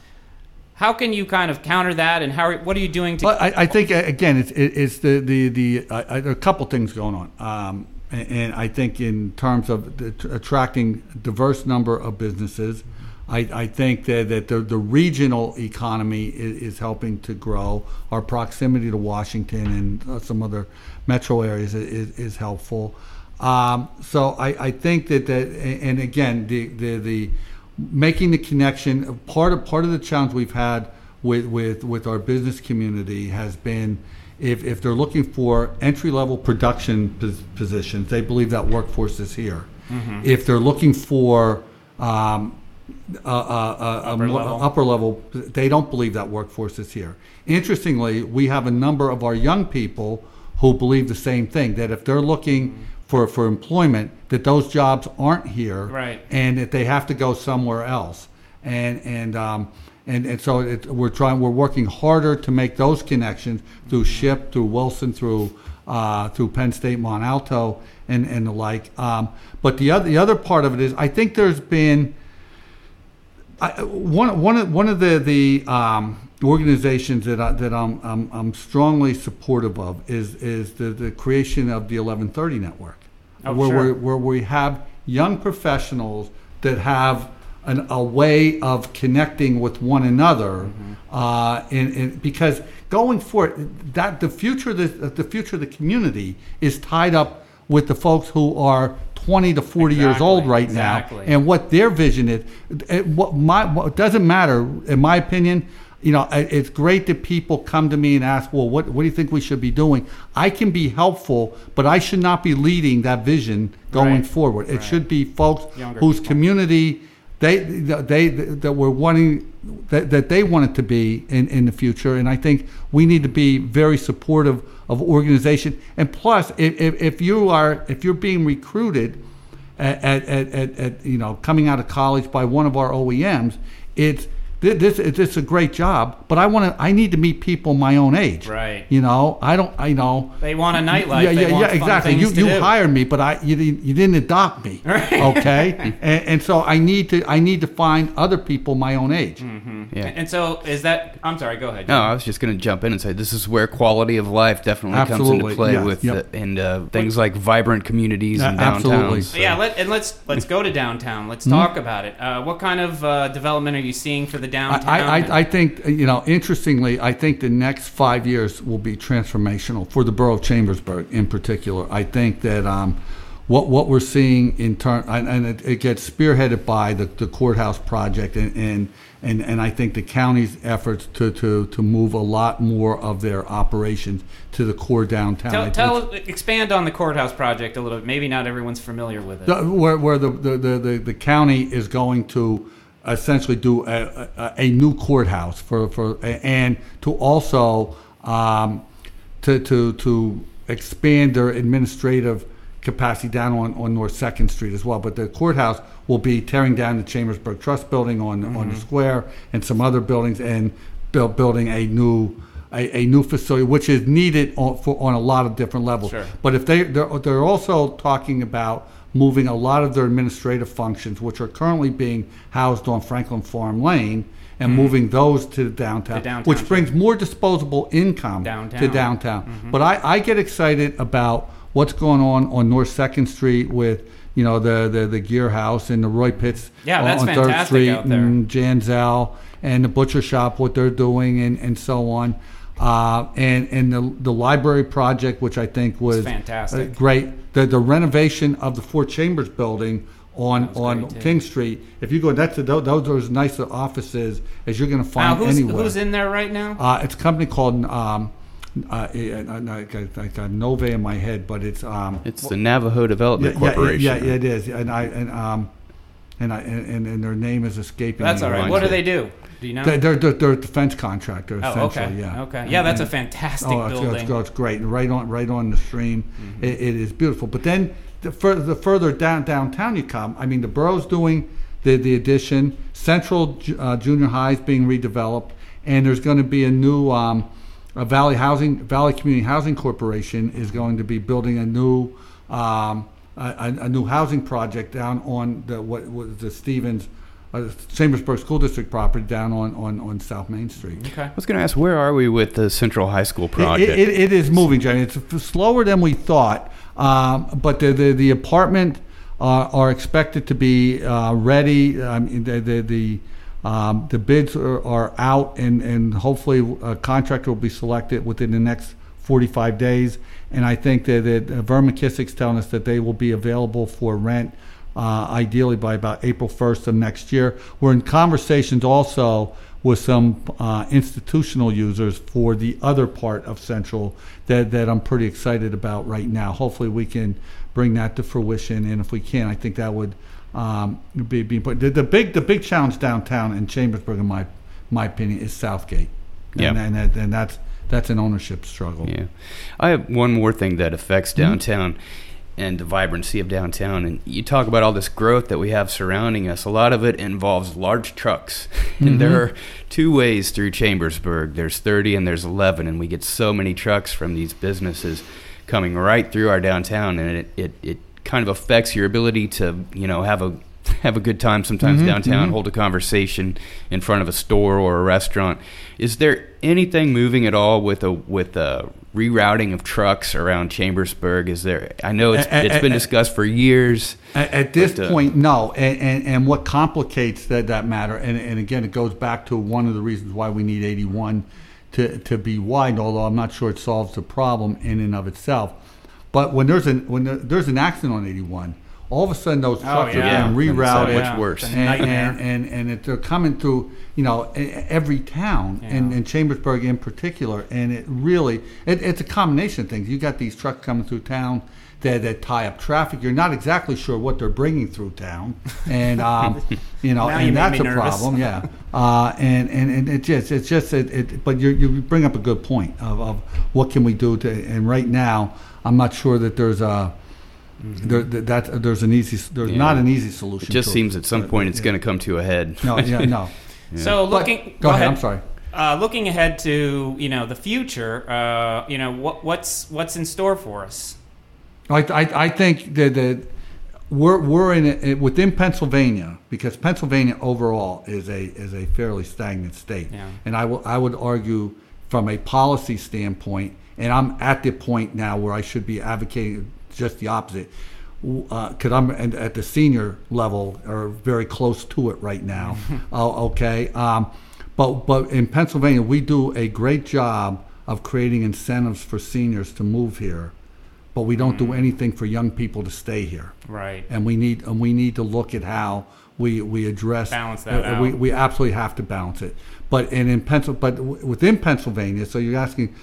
How can you kind of counter that, and how are, what are you doing to? But I, I think again, it's it's the the the uh, uh, there are a couple things going on, um, and, I think in terms of attracting diverse number of businesses, I, I think that, that the, the regional economy is, is helping to grow. Our proximity to Washington and uh, some other metro areas is, is helpful. Um, so I, I think that that and again the the, the making the connection part of part of the challenge we've had with with with our business community has been if, if they're looking for entry level production pos- positions, they believe that workforce is here. If they're looking for um, a, a, a, a Upper level. upper level, they don't believe that workforce is here. Interestingly, we have a number of our young people who believe the same thing that if they're looking for, for employment, that those jobs aren't here, Right. and that they have to go somewhere else. And and um, and, and so it, we're trying, we're working harder to make those connections through SHIP, through Wilson, through uh, through Penn State, Mont Alto, and and the like. Um, but the other the other part of it is, I think there's been I, one one of one of the the um, organizations that I, that I'm, I'm I'm strongly supportive of is is the, the creation of the 1130 network, Oh, where sure. where we have young professionals that have an, a way of connecting with one another, uh, and, and because going forward, that the future of the, the future of the community is tied up with the folks who are 20 to 40 years old right exactly. now, and what their vision is. It, what my what, doesn't matter, in my opinion. You know, it- it's great that people come to me and ask, "Well, what what do you think we should be doing?" I can be helpful, but I should not be leading that vision going Right, forward. It right. should be folks Younger whose people. community they they that were wanting that, that they want it to be in, in the future and I think we need to be very supportive of organization. And plus if, if, you are if you're being recruited at, at, at, at, you know coming out of college by one of our OEMs it's this this is a great job but I want to I need to meet people my own age Right. you know I don't I know They want a nightlife. yeah, They yeah, want yeah, exactly. You you do. hired me, but I you didn't, you didn't adopt me. Right. Okay, and, and so I need to I need to find other people my own age. Yeah. And so is that? I'm sorry. Go ahead. No, I was just going to jump in and say this is where quality of life definitely comes into play yeah, with yep. the, and uh, things like vibrant communities and Uh, absolutely. downtowns. So yeah, let, and let's let's go to downtown. Let's Hmm? talk about it. Uh, what kind of uh, development are you seeing for the downtown. I, I, I think, you know, interestingly, I think the next five years will be transformational for the borough of Chambersburg in particular. I think that um, what what we're seeing in turn, and, and it, it gets spearheaded by the, the courthouse project, and, and and and I think the county's efforts to, to, to move a lot more of their operations to the core downtown. tell, tell expand on the courthouse project a little bit. Maybe not everyone's familiar with it. The- where, where the, the, the, the, the county is going to essentially do a, a, a new courthouse for, for and to also um, to, to, to expand their administrative capacity down on, on North Second Street as well. But the courthouse will be tearing down the Chambersburg Trust Building on on the square and some other buildings and build, building a new a, a new facility, which is needed on, for, on a lot of different levels. Sure. But if they they're, they're also talking about moving a lot of their administrative functions, which are currently being housed on Franklin Farm Lane, and moving those to the downtown, To downtown, which sure. brings more disposable income Downtown. to downtown. But I, I get excited about what's going on on North Second Street with you know the the, the Gear House and the Roy Pitts Yeah, on, that's on Third Street and Janzel and the butcher shop, what they're doing, and, and so on. Uh, and and the, the library project, which I think was fantastic. uh, great. The the renovation of the Four Chambers building on on great. King Street. If you go, that's those those are as nice offices as you're going to now, find who's, anywhere. who's in there right now? Uh, it's a company called um, uh, I, I, I got- I Nove in my head, but it's um, It's the Navajo Development yeah, yeah, Corporation. yeah, yeah, it is, and I and um, and I and, and their name is escaping. Me. That's me all right. right What do they do? Do you know? They're, they're, they're a defense contractor, oh, essentially. okay. Yeah. Okay. Yeah, that's a fantastic Oh, it's, building. it's, it's great, and right on, right on the stream. Mm-hmm. It, it is beautiful. But then the further, the further down downtown you come, I mean, the borough's doing the the addition. Central uh, Junior High is being redeveloped, and there's going to be a new um, a Valley Housing Valley Community Housing Corporation is going to be building a new um, a a new housing project down on the what was the Stevens. Uh, Chambersburg School District property down on, on, on South Main Street. okay. I was going to ask, where are we with the Central High School project? It, it, it is moving, Johnny. It's slower than we thought, um, but the the, the apartment uh, are expected to be uh, ready. I mean, the the the, um, the bids are, are out, and and hopefully a contractor will be selected within the next 45 days. And I think that, that uh, Vernon McKissick's telling us that they will be available for rent uh, ideally by about April 1st of next year. We're in conversations also with some uh, institutional users for the other part of Central that, that I'm pretty excited about right now. Hopefully, we can bring that to fruition, and if we can, I think that would um, be, be important. The, the big the big challenge downtown in Chambersburg, in my my opinion, is Southgate, Yeah. and, and, that, and that's that's an ownership struggle. Yeah. I have one more thing that affects Mm-hmm. And the vibrancy of downtown. And you talk about all this growth that we have surrounding us. A lot of it involves large trucks. Mm-hmm. And there are two ways through Chambersburg there's 30 and there's 11. And we get so many trucks from these businesses coming right through our downtown. And it, it, it kind of affects your ability to, you know, have a have a good time sometimes Mhm, downtown, mhm. hold a conversation in front of a store or a restaurant. Is there anything moving at all with a with a rerouting of trucks around Chambersburg? Is there? I know it's A- a- it's been discussed for years. At, at this But, uh, point, no. And, and, and what complicates that, that matter, and, and again, it goes back to one of the reasons why we need 81 to, to be wide, although I'm not sure it solves the problem in and of itself. But when there's an, when there, there's an accident on 81, all of a sudden those trucks Oh, yeah. are being And so rerouted. much worse. And, and, and, and it, they're coming through, you know, every town, and, Yeah. and Chambersburg in particular. And it really, it, it's a combination of things. You got these trucks coming through town that, that tie up traffic. You're not exactly sure what they're bringing through town, and um, you know, Now you and that's a nervous. problem. Yeah, uh, and, and and it just it's just it. it but you you bring up a good point of, of what can we do to. And right now, I'm not sure that there's a. There, that, that there's an easy there's Yeah. not an easy solution. It just to seems at some But, point it's yeah. going to come to a head. No, yeah, no. So But- looking. go, ahead, I'm sorry. Uh, looking ahead to you know the future, uh, you know what what's what's in store for us. I, I, I think that, that we're, we're in a, within Pennsylvania because Pennsylvania overall is a is a fairly stagnant state, Yeah. and I will I would argue from a policy standpoint, and I'm at the point now where I should be advocating just the opposite. because I'm and at the senior level or very close to it right now. oh, okay. Um, but but in Pennsylvania, we do a great job of creating incentives for seniors to move here, but we don't do anything for young people to stay here. Right. And we need and we need to look at how we we address Balance that uh, We we absolutely have to balance it. But and in Pencil, but w- within Pennsylvania, so you're asking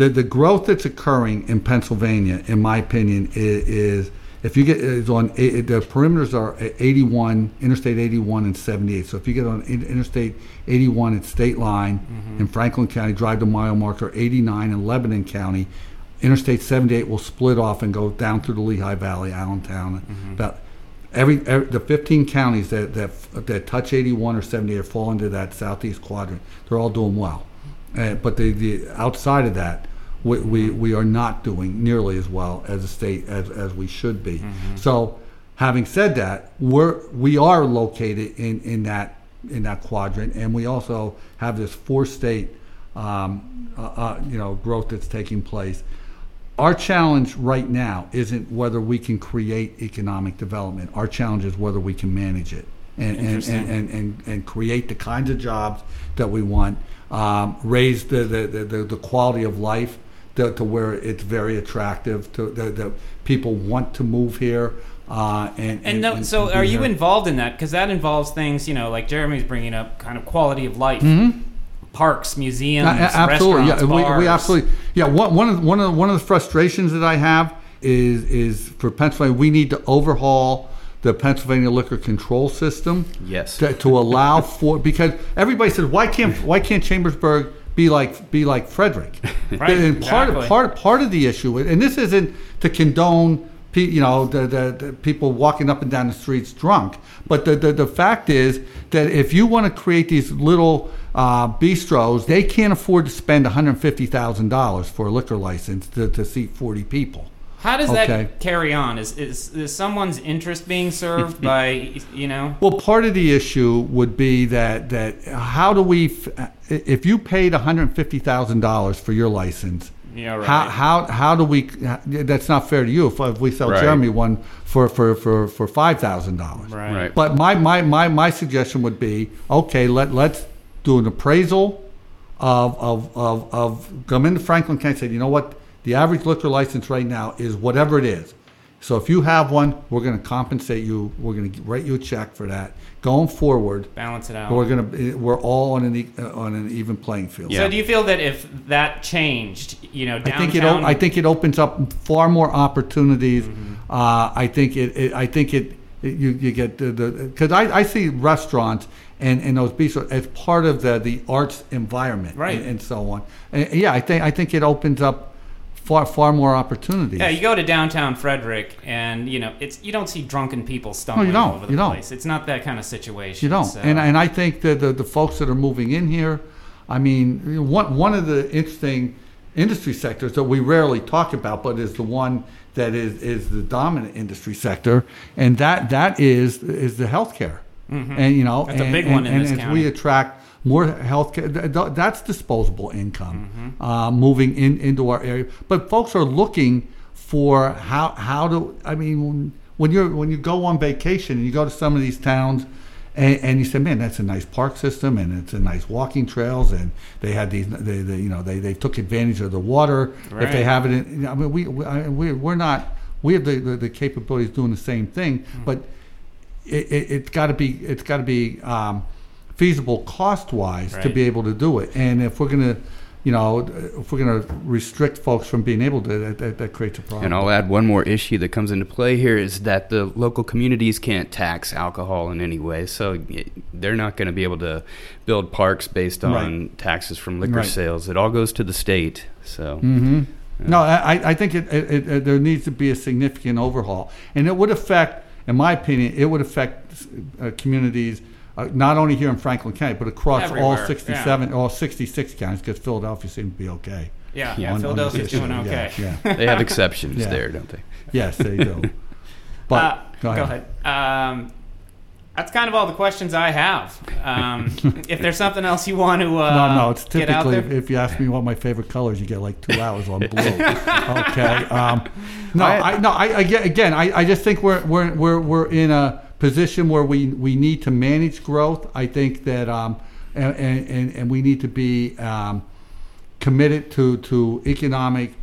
the the growth that's occurring in Pennsylvania, in my opinion, is, is if you get is on the perimeters are 81 Interstate 81 and 78. So if you get on Interstate 81 at State Line Mm-hmm. in Franklin County, drive to mile marker 89 in Lebanon County. Interstate 78 will split off and go down through the Lehigh Valley, Allentown. Mm-hmm. About every, every the 15 counties that, that that touch 81 or 78 or fall into that southeast quadrant, they're all doing well. Uh, but the, the outside of that, we, we, we are not doing nearly as well as a state as, as we should be. So, having said that, we're we are located in, in that in that quadrant, and we also have this four state um, uh, uh, you know growth that's taking place. Our challenge right now isn't whether we can create economic development. Our challenge is whether we can manage it and, and, and, and, and, create the kinds of jobs that we want, um, raise the, the, the, the quality of life to, to where it's very attractive, to that that people want to move here. Uh, and, And, no, so be are you here. involved in that? Because that involves things, you know, like Jeremy's bringing up, kind of quality of life, parks, museums, Mm-hmm. A- a- absolutely, yeah, restaurants, we, we absolutely, yeah. One, one of one of one of the frustrations that I have is is for Pennsylvania, we need to overhaul the Pennsylvania liquor control system. Yes. To, to allow for because everybody says why can't why can't Chambersburg be like be like Frederick? Right, And part exactly. of part part of the issue, and this isn't to condone. You know the, the, the people walking up and down the streets drunk, but the, the, the fact is that if you want to create these little uh, bistros, they can't afford to spend one hundred fifty thousand dollars for a liquor license to, to seat forty people. How does Okay. that carry on? Is, is is someone's interest being served by you know? Well, part of the issue would be that that how do we, f- if you paid one hundred fifty thousand dollars for your license, Yeah, right. how how how do we? That's not fair to you. If, if we sell Right. Jeremy one for for for for five thousand dollars, Right. Right. But my, my my my suggestion would be okay. Let let's do an appraisal of of of, of come into Franklin County. and Say, you know what? The average liquor license right now is whatever it is. So if you have one, we're going to compensate you. We're going to write you a check for that. Going forward, Balance it out. we're going to we're all on an e- uh, on an even playing field. Yeah. So do you feel that if that changed, you know, downtown- I think it. I think it opens up far more opportunities. Uh, I think it, it. I think it. it- you, you get the because I, I see restaurants and, and those bistros as part of the, the arts environment Right. and, and so on. And yeah, I think I think it opens up far far more opportunities. Yeah, you go to downtown Frederick, and you know it's you don't see drunken people stumbling don't. all over the You don't. place. It's not that kind of situation. You don't. so- And, and I think that the, the folks that are moving in here, I mean, one, one of the interesting industry sectors that we rarely talk about, but is the one that is, is the dominant industry sector, and that, that is, is the healthcare. And, you know, Mm-hmm. That's a and, big and, one in and this as county. we attract more healthcare, th- th- that's disposable income Mm-hmm. uh, moving in, into our area. But folks are looking for how, how to, I mean, when, you're, when you go on vacation and you go to some of these towns, and, and you say, man, that's a nice park system, and it's a nice walking trails, and they had these, they, they you know, they, they took advantage of the water. If they have it, in, I mean, we, we, I- we we're not, we have the, the, the capabilities doing the same thing, but it, it, it's got to be, it's got to be um, feasible cost wise to be able to do it. And if we're gonna, you know, if we're gonna restrict folks from being able to, that, that, that creates a problem. And I'll add one more issue that comes into play here is that the local communities can't tax alcohol in any way. So they're not going to be able to build parks based on Right. taxes from liquor Right. sales. It all goes to the state. So hmm No, I, I think it, it, it, it- there needs to be a significant overhaul, and it would affect, in my opinion, it would affect uh, communities uh, not only here in Franklin County, but across all Everywhere, 67, all 66 counties, because Philadelphia seems to be okay. yeah, Yeah, yeah, on- on Philadelphia's this issue. doing okay. Yeah, yeah. they have exceptions Yeah. there, don't they? yes, they do. But Uh, go ahead. Um, That's kind of all the questions I have. Um, if there's something else you want to uh, no, no, it's typically if you ask me what my favorite colors, you get like two hours on blue. okay. Um, no, I, no, I, I again, I, I just think we're we're we're we're in a position where we we need to manage growth. I think that um, and and, and we need to be um, committed to to economic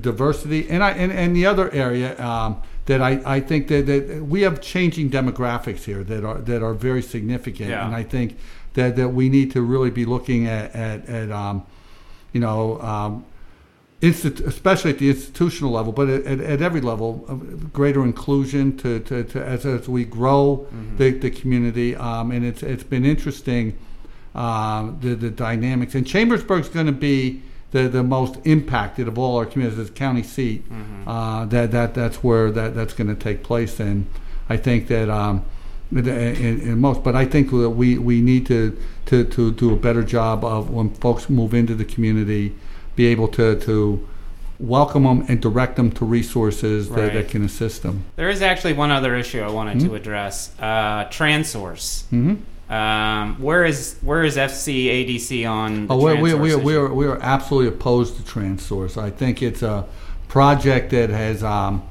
diversity. And I and, and the other area um, that I, I think that, that we have changing demographics here that are that are very significant. Yeah. And I think that, that we need to really be looking at at, at um, you know. Especially at the institutional level, but at, at, at every level, of greater inclusion to, to, to as, as we grow the, the community. Um, and it's it's been interesting um, the the dynamics. And Chambersburg's going to be the, the most impacted of all our communities as county seat. Uh, that that that's where that that's going to take place. And I think that. Um, in, in, in most, but I think that we, we need to, to, to do a better job of when folks move into the community, be able to, to welcome them and direct them to resources that, Right. that can assist them. there is actually one other issue I wanted Hmm? to address. Uh, Transource. Mm-hmm. Um, where is where is FCADC on the Oh, we, we, Transource we, are, we, are, we are absolutely opposed to Transource. I think it's a project that has um,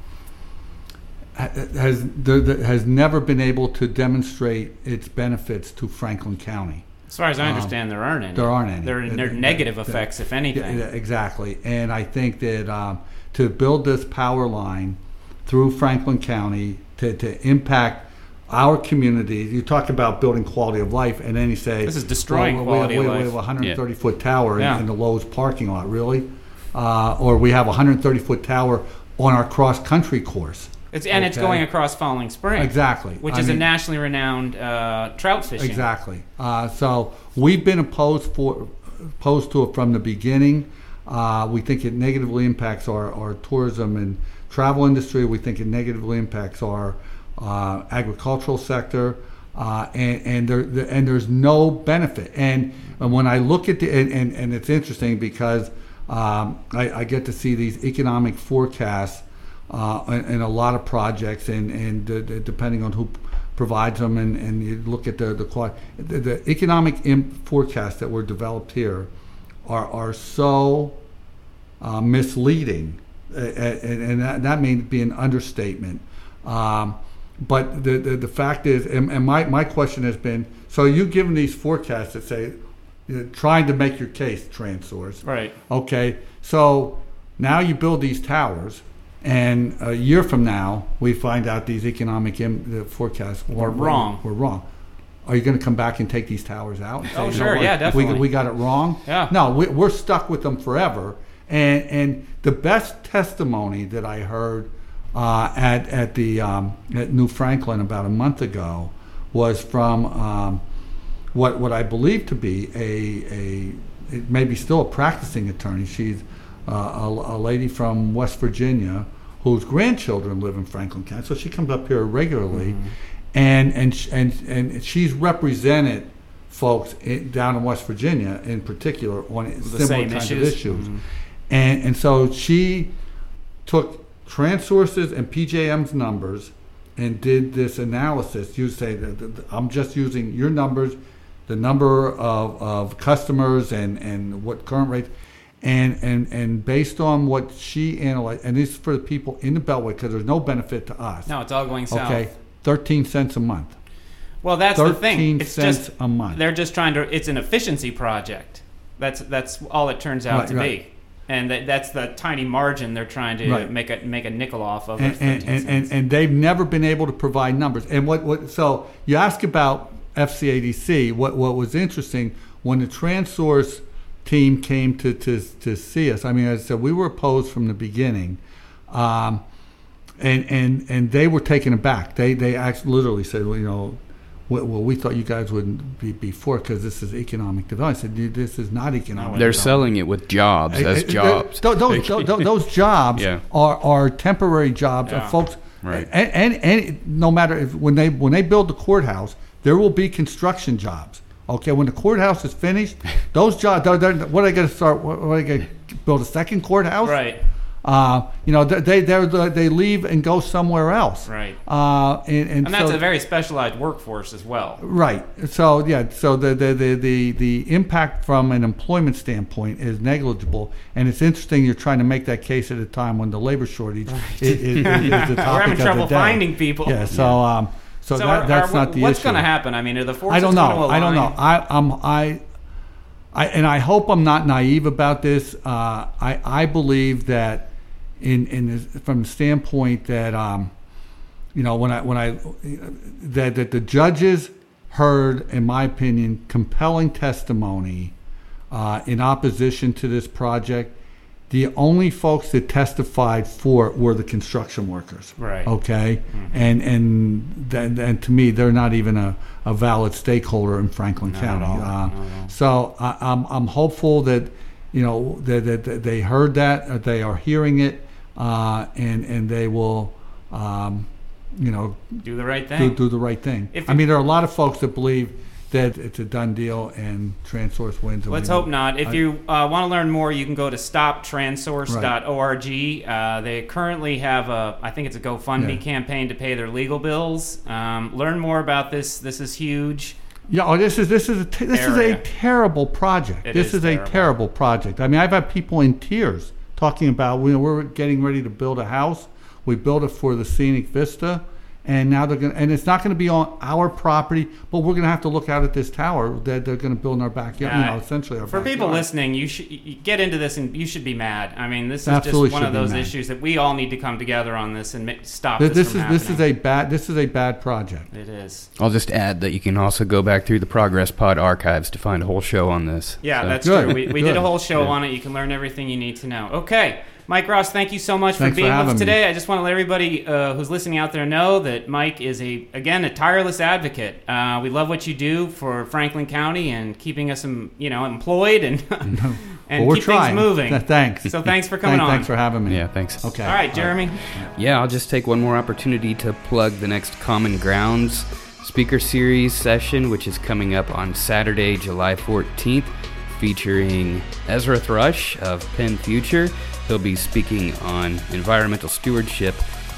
has has never been able to demonstrate its benefits to Franklin County. As far as I Um, understand, there aren't any. there aren't any. There, are negative effects, if anything. yeah, exactly. And I think that um, to build this power line through Franklin County to, to impact our community, you talk about building quality of life, and then you say This is destroying well, quality we, of we, life. We have a 130 foot tower in- in, the Lowe's parking lot, really, uh, or we have a 130 foot tower on our cross country course. It's, and it's going across Falling Spring. Exactly. Which I is a nationally renowned uh, trout fishing. Exactly. Uh, so we've been opposed for opposed to it from the beginning. Uh, we think it negatively impacts our, our tourism and travel industry. We think it negatively impacts our uh, agricultural sector, uh, and and there, there and there's no benefit. And, and when I look at the and, and, and it's interesting because um, I, I get to see these economic forecasts uh, in, in a lot of projects, and and uh, depending on who provides them, and, and you look at the the, the, the economic imp forecasts that were developed here are are so uh, misleading, uh, and, and that, that may be an understatement. Um, but the, the, the fact is, and, and my, my question has been, so you've given these forecasts that say, you know, trying to make your case, Transource, Right. Okay, so now you build these towers, and a year from now, we find out these economic Im- the forecasts Were wrong. Were wrong. Are you going to come back and take these towers out? and say, Oh, sure, yeah, We- definitely. We, got it wrong. Yeah. No, we, we're stuck with them forever. And and the best testimony that I heard uh, at at the um, at New Franklin about a month ago was from um, what what I believe to be a a it may be still a practicing attorney. She's uh, a, a lady from West Virginia whose grandchildren live in Franklin County, so she comes up here regularly, Mm-hmm. and and and and she's represented folks in, down in West Virginia in particular on similar kinds issues? of issues, and and so she took Transources and PJM's numbers and did this analysis. You say that that- I'm just using your numbers, the number of, of customers and, and what current rates, and, and, and based on what she analyzed, and this is for the people in the Beltway because there's no benefit to us. No, it's all going south. Okay, 13 cents a month. Well, that's the thing. 13 It's cents just a month. they're just trying to. It's an efficiency project. That's that's all it turns out Right, to right. be, and that, that's the tiny margin they're trying to Right. make a make a nickel off of. and, and, and, and, and they've never been able to provide numbers. And what, what so you ask about FCADC, what, what was interesting when the Transource team came to, to, to see us, I mean, as I said, we were opposed from the beginning. Um, and, and, and they were taken aback. They, they actually literally said, well, you know, well, well, we thought you guys wouldn't be, before because this is economic development. I said, this is not economic They're development. selling it with jobs as jobs. Those, those, those, those jobs Yeah. are, are temporary jobs Yeah. of folks. Right. And, and, and no matter if when they when they build the courthouse, there will be construction jobs. Okay, when the courthouse is finished, those jobs. They're, they're, what are they going to start? What, what are they going to build a second courthouse? right. uh, you know, they they they leave and go somewhere else. Right. Uh, and, and, and that's so, a very specialized workforce as well. Right. So yeah. So the, the the, the the impact from an employment standpoint is negligible, and it's interesting you're trying to make that case at a time when the labor shortage right. is, is, is, the topic We're having trouble finding people. Yeah. So um. So, so that, are, that's are, not the what's issue. What's going to happen? I mean, are the forces I don't know. I don't know. I I'm I. I, and I hope I'm not naive about this. Uh, I, I believe that in, in from the standpoint that um, you know when I when I that that the judges heard, in my opinion, compelling testimony uh, in opposition to this project. The only folks that testified for it were the construction workers. Right. Okay. Mm-hmm. And and then and to me, they're not even a, a valid stakeholder in Franklin County. Uh, so I, I'm I'm hopeful that you know that, that, that they heard that, they are hearing it, uh, and and they will, um, you know, do the right thing. Do, do the right thing. If I mean, there are a lot of folks that believe that it's a done deal and Transource wins. Let's hope not. If I, you uh, want to learn more, you can go to stoptransource.org. Right. Uh, they currently have a, I think it's a GoFundMe yeah. campaign to pay their legal bills. Um, learn more about this. This is huge. Yeah, oh, this is this is a t- this area. is a terrible project. It this is, is terrible. a terrible project. I mean, I've had people in tears talking about you know, we're getting ready to build a house. We built it for the scenic vista and now they're going to, and it's not going to be on our property, but we're going to have to look out at this tower that they're going to build in our backyard. you know, essentially our for backyard. people listening, you should you get into this and you should be mad. I mean, this is Absolutely just one of those issues that we all need to come together on this and stop this. This, is happening. this is a bad this is a bad project. It is. I'll just add that you can also go back through the Progress Pod archives to find a whole show on this. Yeah, so. that's Good. true. We, we did a whole show yeah. on it. You can learn everything you need to know. Okay. Mike Ross, thank you so much Thanks for being for with us today. me. I just want to let everybody uh, who's listening out there know that Mike is a again a tireless advocate. Uh, we love what you do for Franklin County and keeping us, um, you know, employed and and well, keep trying. things moving. thanks. So thanks for coming thanks, on. Thanks for having me. Yeah, thanks. Okay. All right, Jeremy. Yeah, I'll just take one more opportunity to plug the next Common Grounds speaker series session, which is coming up on Saturday, July 14th, featuring Ezra Thrush of PennFuture. He'll be speaking on environmental stewardship,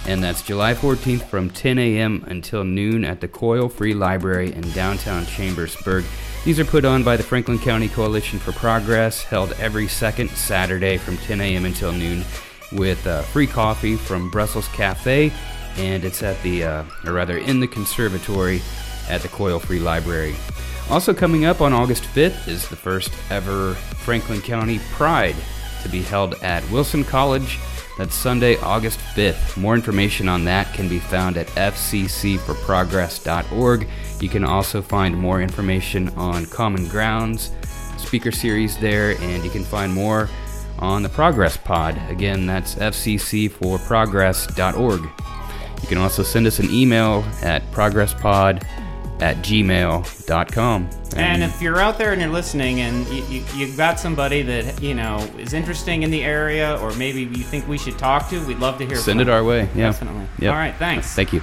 and that's July 14th from 10 a.m. until noon at the Coyle Free Library in downtown Chambersburg. These are put on by the Franklin County Coalition for Progress, held every second Saturday from 10 a.m. until noon, with uh, free coffee from Brussels Cafe, and it's at the, uh, or rather, in the conservatory at the Coyle Free Library. Also coming up on August 5th is the first ever Franklin County Pride to be held at Wilson College. That's Sunday, August 5th. More information on that can be found at fccforprogress.org. You can also find more information on Common Grounds speaker series there, and you can find more on the Progress Pod. Again, that's fccforprogress.org. You can also send us an email at progresspod at gmail.com. And, and if you're out there and you're listening and you, you, you've got somebody that, you know, is interesting in the area or maybe you think we should talk to, we'd love to hear Send from it our way. Yeah. Definitely. Yep. All right. Thanks. Thank you.